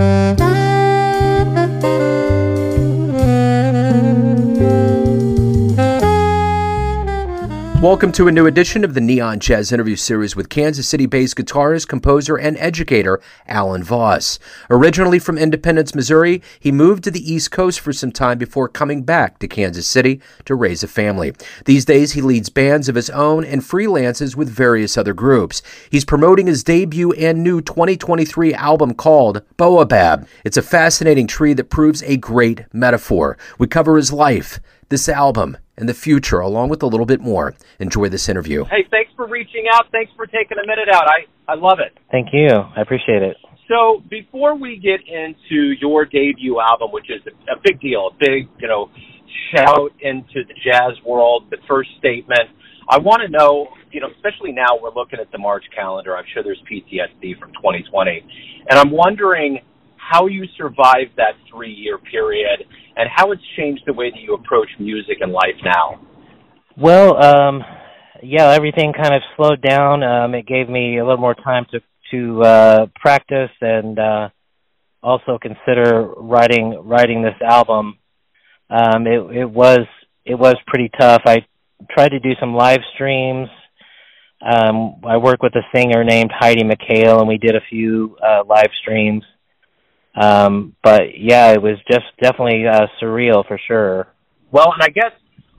Ta Welcome to a new edition of the Neon Jazz interview series with Kansas City based guitarist, composer, and educator Alan Voss. Originally from Independence, Missouri, he moved to the East Coast for some time before coming back to Kansas City to raise a family. These days, he leads bands of his own and freelances with various other groups. He's promoting his debut and new 2023 album called Baobab. It's a fascinating tree that proves a great metaphor. We cover his life, this album, and the future, along with a little bit more. Enjoy this interview. Hey, thanks for reaching out. Thanks for taking a minute out. I, I love it. Thank you. I appreciate it. So before we get into your debut album, which is a, a big deal, a big, you know, shout into the jazz world, the first statement, I want to know, you know, especially now we're looking at the March calendar. I'm sure there's PTSD from 2020. And I'm wondering how you survived that three year period and how it's changed the way that you approach music and life now. Well, um, yeah, everything kind of slowed down. Um, it gave me a little more time to to uh, practice and uh, also consider writing writing this album. Um, it, it was it was pretty tough. I tried to do some live streams. Um, I work with a singer named Heidi McHale, and we did a few uh, live streams. Um, but yeah, it was just definitely uh, surreal for sure. Well, and I guess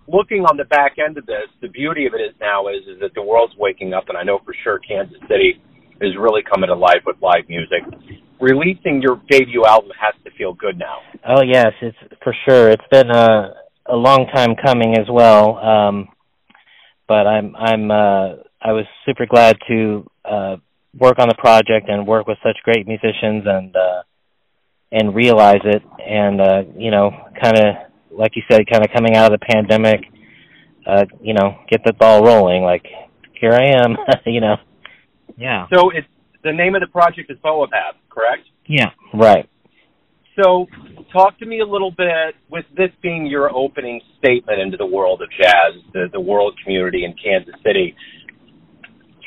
looking on the back end of this, the beauty of it is now is is that the world's waking up, and I know for sure Kansas City is really coming to life with live music. Releasing your debut album has to feel good now. Oh yes, it's for sure. It's been a a long time coming as well. Um, but I'm I'm uh, I was super glad to uh, work on the project and work with such great musicians and uh, and realize it. And uh you know kind of like you said kind of coming out of the pandemic uh you know get the ball rolling like here i am you know. Yeah. So it's the name of the project is Baobab, correct? Yeah. Right. So talk to me a little bit with this being your opening statement into the world of jazz the the world community in kansas city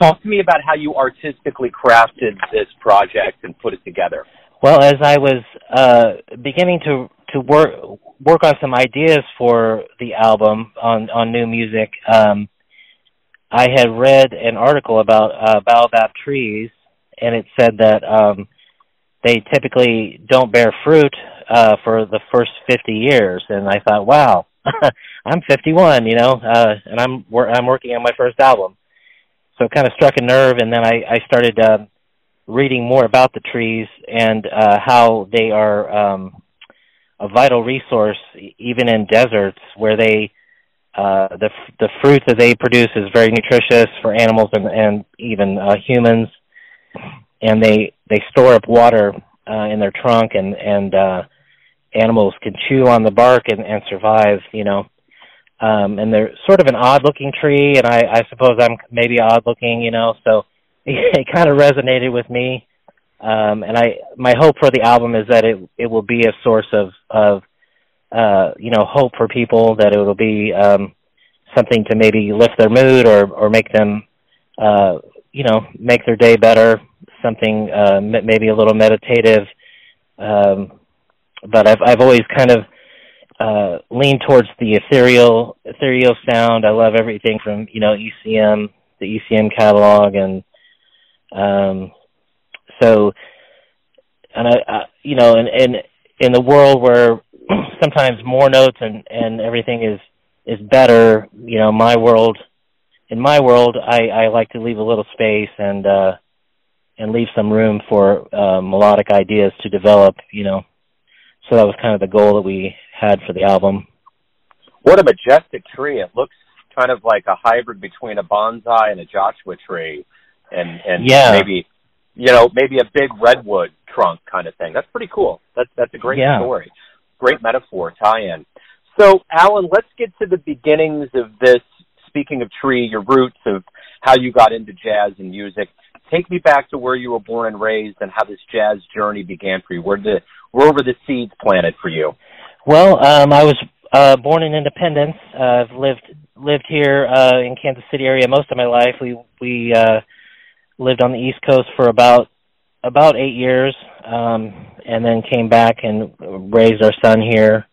talk to me about how you artistically crafted this project and put it together well, as I was uh, beginning to to work work on some ideas for the album on on new music, um, I had read an article about uh, baobab trees, and it said that um, they typically don't bear fruit uh, for the first 50 years. And I thought, wow, I'm 51, you know, uh, and I'm wor- I'm working on my first album. So it kind of struck a nerve, and then I I started. Uh, reading more about the trees and uh, how they are um, a vital resource even in deserts where they uh, the the fruit that they produce is very nutritious for animals and, and even uh, humans, and they they store up water uh, in their trunk and and uh, animals can chew on the bark and, and survive. You know, um, and they're sort of an odd looking tree, and I, I suppose I'm maybe odd looking. You know, so it kind of resonated with me. Um, and I, my hope for the album is that it, it will be a source of, of, uh, you know, hope for people, that it will be, um, something to maybe lift their mood or, or make them, uh, you know, make their day better, something, uh, maybe a little meditative. Um, but I've, I've always kind of, uh, leaned towards the ethereal, ethereal sound. I love everything from, you know, ECM, the ECM catalog and, um, so, and I, I you know, in, in in the world where sometimes more notes and and everything is is better, you know, my world, in my world, I I like to leave a little space and uh and leave some room for uh, melodic ideas to develop, you know. So that was kind of the goal that we had for the album. What a majestic tree! It looks kind of like a hybrid between a bonsai and a Joshua tree and and yeah. maybe you know maybe a big redwood trunk kind of thing. That's pretty cool. That's that's a great yeah. story. Great metaphor tie-in. So, Alan, let's get to the beginnings of this. Speaking of tree, your roots of how you got into jazz and music. Take me back to where you were born and raised, and how this jazz journey began for you. Where the where were the seeds planted for you? Well, um, I was uh, born in Independence. Uh, I've lived lived here uh, in Kansas City area most of my life. We we uh, lived on the East Coast for about about eight years. um, and then came back and raised our son here.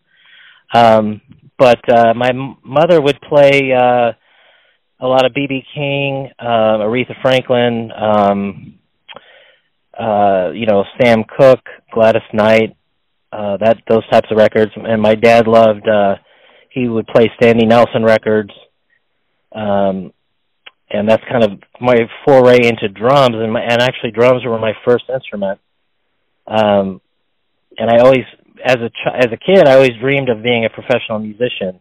Um, but uh, my m- mother would play uh, a lot of BB King, uh, Aretha Franklin, um, uh, you know Sam Cooke, Gladys Knight, uh, that those types of records. And my dad loved. Uh, he would play Stanley Nelson records. Um, and that's kind of my foray into drums and my, and actually drums were my first instrument. Um and i always as a ch- as a kid i always dreamed of being a professional musician.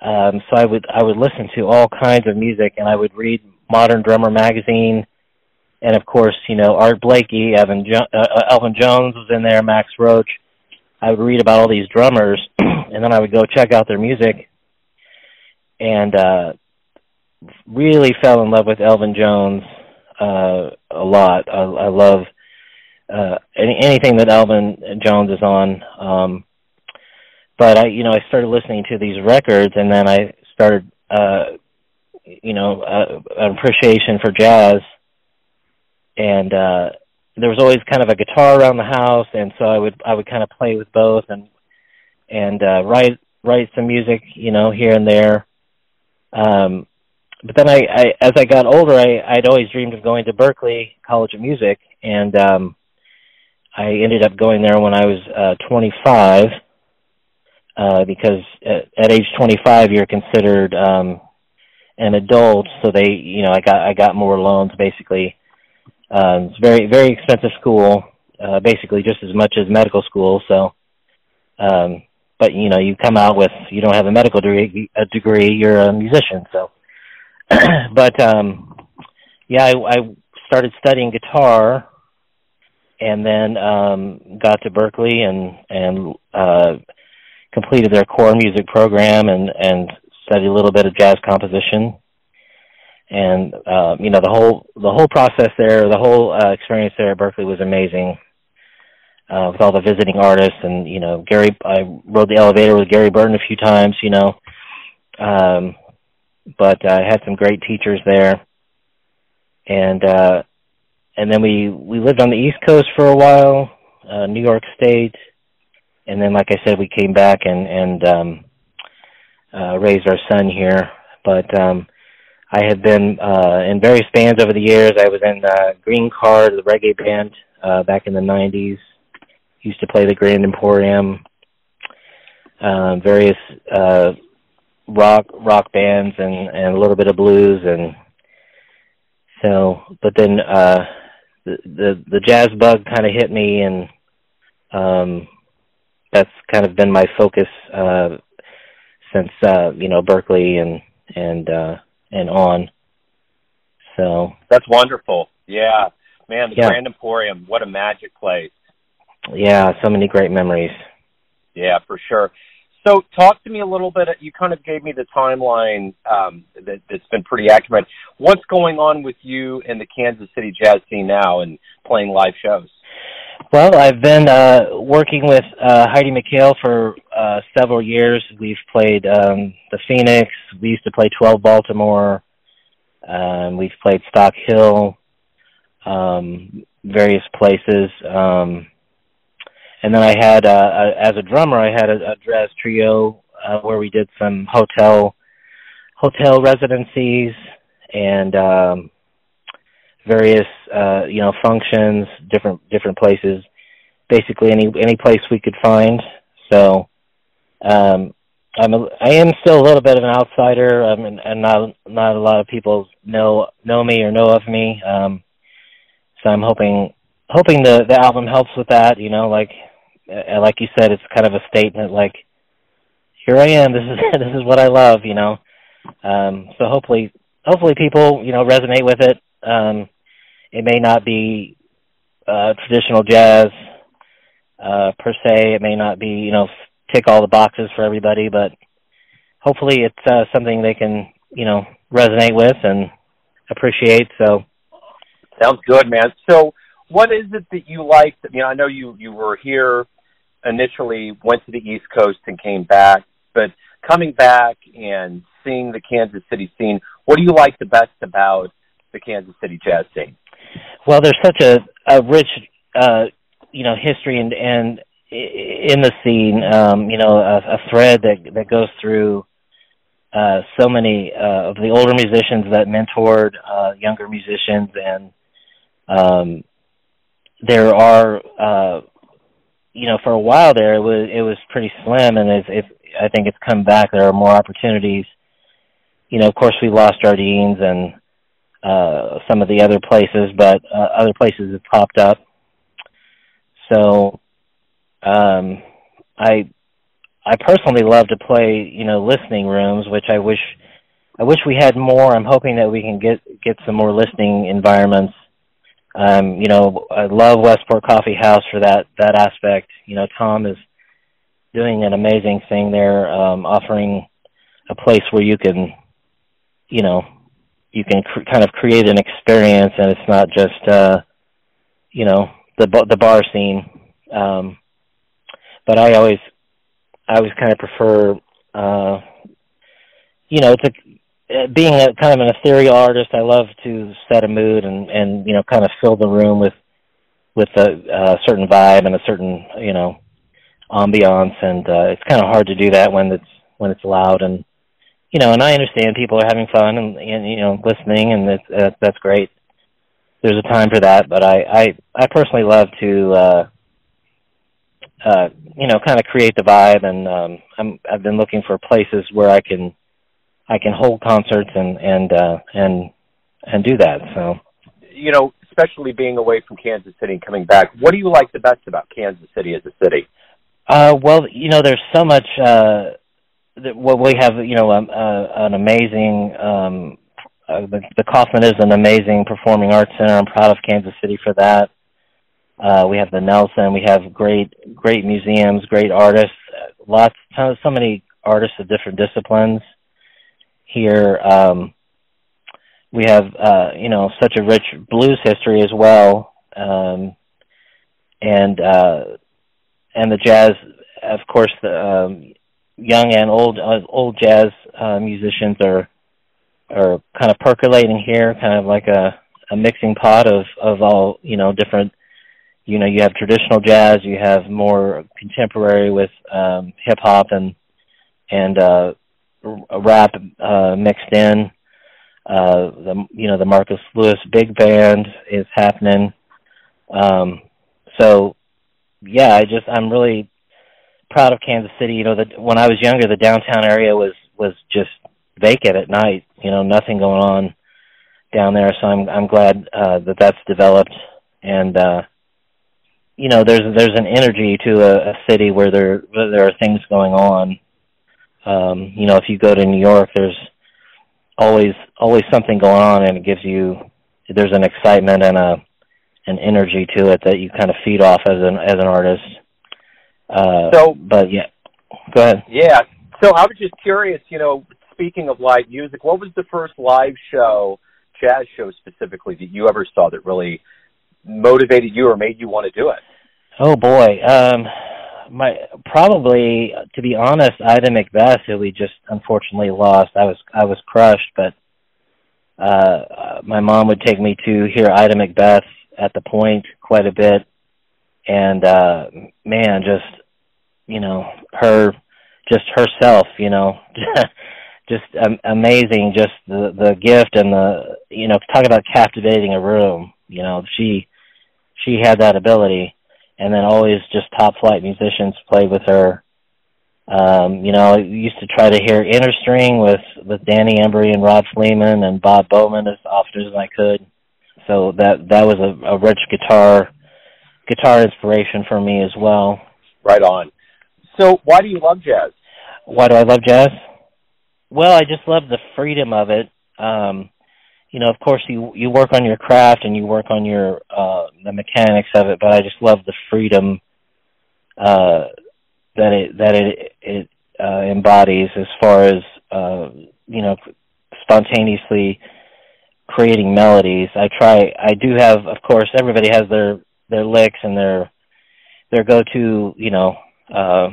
Um so i would i would listen to all kinds of music and i would read modern drummer magazine and of course you know art blakey evan jo- uh, uh elvin jones was in there max roach. I would read about all these drummers and then i would go check out their music. And uh really fell in love with Elvin Jones uh a lot. I, I love uh any anything that Elvin Jones is on. Um but I you know, I started listening to these records and then I started uh you know, uh, an appreciation for jazz and uh there was always kind of a guitar around the house and so I would I would kind of play with both and and uh write write some music, you know, here and there. Um but then I, I as I got older, I I'd always dreamed of going to Berklee College of Music, and um, I ended up going there when I was uh, 25, uh, because at, at age 25 you're considered um, an adult, so they you know I got I got more loans basically. Um, it's very very expensive school, uh, basically just as much as medical school. So, um, but you know you come out with you don't have a medical degree, a degree, you're a musician, so but um yeah, I, I started studying guitar and then um got to Berklee and and uh completed their core music program and and studied a little bit of jazz composition. And uh you know the whole the whole process there the whole uh, experience there at Berklee was amazing uh with all the visiting artists and you know Gary I rode the elevator with Gary Burton a few times you know. Um but I had some great teachers there, and uh, and then we we lived on the East Coast for a while, uh, New York State, and then like I said, we came back and and um, uh, raised our son here. But um, I had been uh, in various bands over the years. I was in uh, Green Card, the reggae band, uh, back in the '90s. Used to play the Grand Emporium. Uh, various uh, rock rock bands and and a little bit of blues and so but then uh the the, the jazz bug kind of hit me and um that's kind of been my focus uh since uh you know Berklee and and uh and on. So. That's wonderful. Yeah. Man the yeah. Grand Emporium what a magic place. Yeah so many great memories. Yeah for sure so, talk to me a little bit. You kind of gave me the timeline um, that, that's been pretty accurate. What's going on with you in the Kansas City jazz scene now and playing live shows? Well, I've been uh, working with uh, Heidi McHale for uh, several years. We've played um, the Phoenix. We used to play 12 Baltimore. Um, we've played Stock Hill, um, various places. Um, and then I had uh, a, as a drummer, I had a, a jazz trio uh, where we did some hotel hotel residencies and um, various uh, you know functions, different different places, basically any any place we could find. So um, I'm a, I am still a little bit of an outsider, um, and, and not not a lot of people know know me or know of me. Um, so I'm hoping hoping the the album helps with that. You know, like uh, like you said, it's kind of a statement like, here I am. This is this is what I love. You know, um, so hopefully hopefully people you know resonate with it. Um, it may not be uh, traditional jazz uh, per se. It may not be you know tick all the boxes for everybody, but hopefully it's uh, something they can you know resonate with and appreciate. So sounds good, man. So what is it that you liked? I mean, I know you you were here initially went to the East Coast and came back, but coming back and seeing the Kansas City scene, what do you like the best about the Kansas City jazz scene? Well, there's such a, a rich uh, you know history and and in the scene, um, you know, a, a thread that that goes through uh, so many uh, of the older musicians that mentored uh, younger musicians, and um, there are, uh, you know, for a while there it was it was pretty slim, and it's, it, I think it's come back. There are more opportunities. You know, of course, we lost Jardines and uh, some of the other places, but uh, other places have popped up. So um, I I personally love to play, you know, listening rooms, which I wish I wish we had more. I'm hoping that we can get get some more listening environments. Um, you know, I love Westport Coffee House for that that aspect. You know, Tom is doing an amazing thing there, um, offering a place where you can, you know, you can cr- kind of create an experience, and it's not just, uh, you know, the the bar scene. Um, but I always I always kind of prefer uh you know to being a kind of an ethereal artist I love to set a mood and and you know kind of fill the room with with a, a certain vibe and a certain you know ambiance and uh it's kind of hard to do that when it's when it's loud and you know and I understand people are having fun and, and you know listening and it's, uh, that's great there's a time for that but I I I personally love to uh uh, you know, kind of create the vibe. And um, I'm I've been looking for places where I can I can hold concerts and and uh, and and do that. So, you know, especially being away from Kansas City and coming back, what do you like the best about Kansas City as a city? Uh, well, you know, there's so much. Uh, that, well, we have, you know, um, uh, an amazing. Um, uh, the, the Kauffman is an amazing performing arts center. I'm proud of Kansas City for that. Uh, we have the Nelson. We have great, great museums, great artists. Lots, so many artists of different disciplines here. Um, we have, uh, you know, such a rich blues history as well, um, and uh, and the jazz, of course, the um, young and old uh, old jazz uh, musicians are are kind of percolating here, kind of like a a mixing pot of of all you know different you know you have traditional jazz you have more contemporary with um hip hop and and uh rap uh mixed in. Uh the you know the Marcus Lewis big band is happening. Um so yeah I just I'm really proud of Kansas City. You know that when I was younger the downtown area was was just vacant at night you know nothing going on down there. So I'm I'm glad uh that that's developed. And uh you know there's there's an energy to a, a city where there where there are things going on. Um, you know, if you go to New York, there's always always something going on, and it gives you there's an excitement and a an energy to it that you kind of feed off as an as an artist. Uh, so, but yeah, go ahead. Yeah. So I was just curious. You know, speaking of live music, what was the first live show, jazz show specifically, that you ever saw that really motivated you or made you want to do it? Oh boy, um, my probably to be honest, Ida McBeth, who we just unfortunately lost. I was I was crushed, but uh, my mom would take me to hear Ida McBeth at the Point quite a bit, and uh, man, just you know her, just herself, you know. just um, amazing just the the gift and the you know talk about captivating a room you know she she had that ability, and then always just top flight musicians played with her. Um, you know, I used to try to hear inner string with with Danny Embrey and Rod Fleeman and Bob Bowman as often as I could. So that that was a, a rich guitar guitar inspiration for me as well. Right on. So why do you love jazz? Why do I love jazz? Well, I just love the freedom of it. Um, you know, of course you you work on your craft and you work on your uh the mechanics of it, but I just love the freedom uh that it that it it uh embodies as far as uh you know spontaneously creating melodies. I try I do have of course everybody has their their licks and their their go to, you know, uh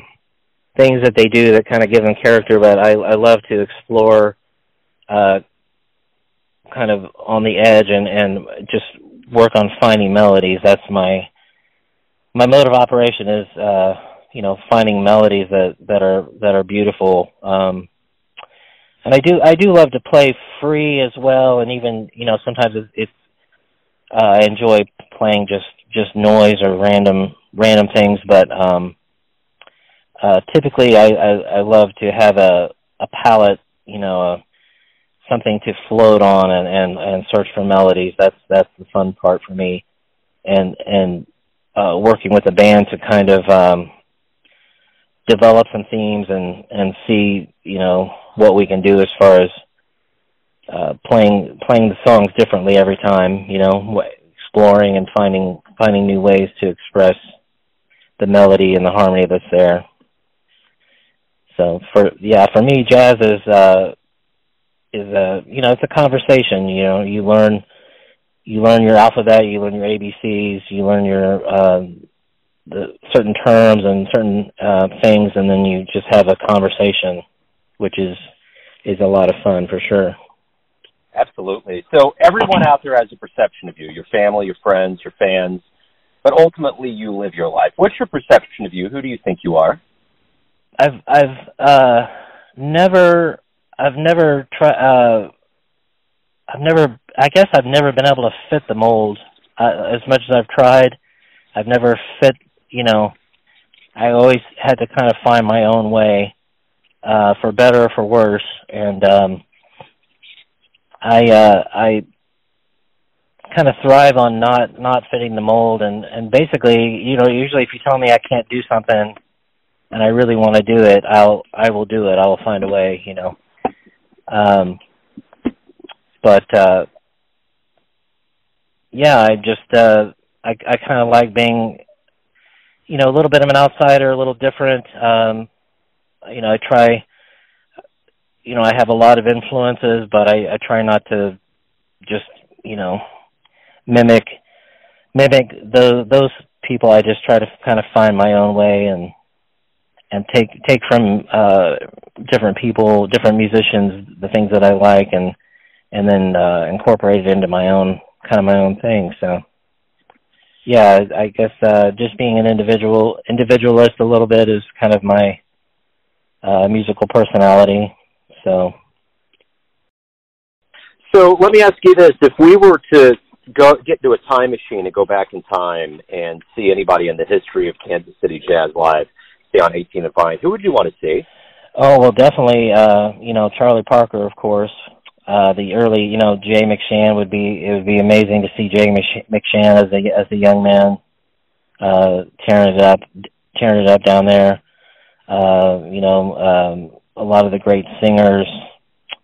things that they do that kind of give them character, but I I love to explore uh kind of on the edge and and just work on finding melodies. That's my my mode of operation is uh you know finding melodies that that are that are beautiful um and i do i do love to play free as well and even you know sometimes it's, it's uh, i enjoy playing just just noise or random random things but um uh typically i i, I love to have a a palette you know a something to float on and and and search for melodies that's that's the fun part for me and and uh, working with the band to kind of um, develop some themes and and see you know what we can do as far as uh, playing playing the songs differently every time. You know, exploring and finding finding new ways to express the melody and the harmony that's there. So for yeah, for me, jazz is uh, is a you know it's a conversation. You know, you learn you learn your alphabet, you learn your ABCs, you learn your uh, the certain terms and certain uh, things, and then you just have a conversation, which is is a lot of fun for sure. Absolutely. So everyone out there has a perception of you, your family, your friends, your fans, but ultimately you live your life. What's your perception of you? Who do you think you are? I've I've uh never I've never tried uh I've never I guess I've never been able to fit the mold uh, as much as I've tried. I've never fit, you know. I always had to kind of find my own way, uh, for better or for worse, and um, I uh, I kind of thrive on not not fitting the mold, and and basically, you know, usually if you tell me I can't do something, and I really want to do it, I'll I will do it. I will find a way, you know. Um, but uh yeah, I just uh I I kind of like being you know a little bit of an outsider, a little different. Um you know, I try you know, I have a lot of influences, but I I try not to just, you know, mimic mimic the those people. I just try to kind of find my own way and and take take from uh different people, different musicians, the things that I like and and then uh incorporate it into my own kind of my own thing. So yeah, I guess uh just being an individual individualist a little bit is kind of my uh musical personality. So So let me ask you this: If we were to go get into a time machine and go back in time and see anybody in the history of Kansas City Jazz Live, say on 18 and Vine, who would you want to see? Oh well, definitely. Uh, you know, Charlie Parker, of course uh, the early, you know, Jay McShann would be it would be amazing to see Jay McShann as a as a young man uh, tearing it up, tearing it up down there. Uh, you know, um, a lot of the great singers.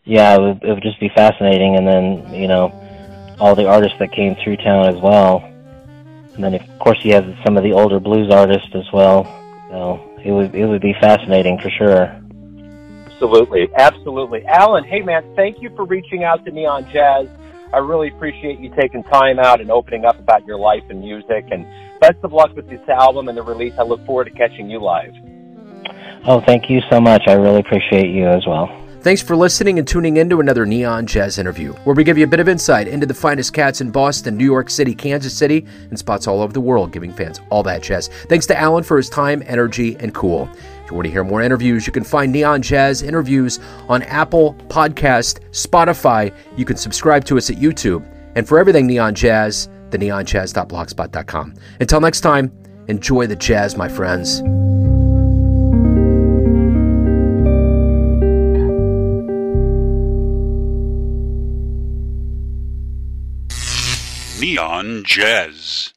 Yeah, it would, it would just be fascinating, and then you know, all the artists that came through town as well. And then, of course, you have some of the older blues artists as well. So it would it would be fascinating for sure. Absolutely, absolutely. Alan, hey man, thank you for reaching out to Neon Jazz. I really appreciate you taking time out and opening up about your life and music. And best of luck with this album and the release. I look forward to catching you live. Oh, thank you so much. I really appreciate you as well. Thanks for listening and tuning in to another Neon Jazz interview, where we give you a bit of insight into the finest cats in Boston, New York City, Kansas City, and spots all over the world, giving fans all that jazz. Thanks to Alan for his time, energy, and cool. If you want to hear more interviews, you can find Neon Jazz interviews on Apple Podcast, Spotify. You can subscribe to us at YouTube. And for everything Neon Jazz, the neonjazz.blogspot.com. Until next time, enjoy the jazz, my friends. Neon Jazz.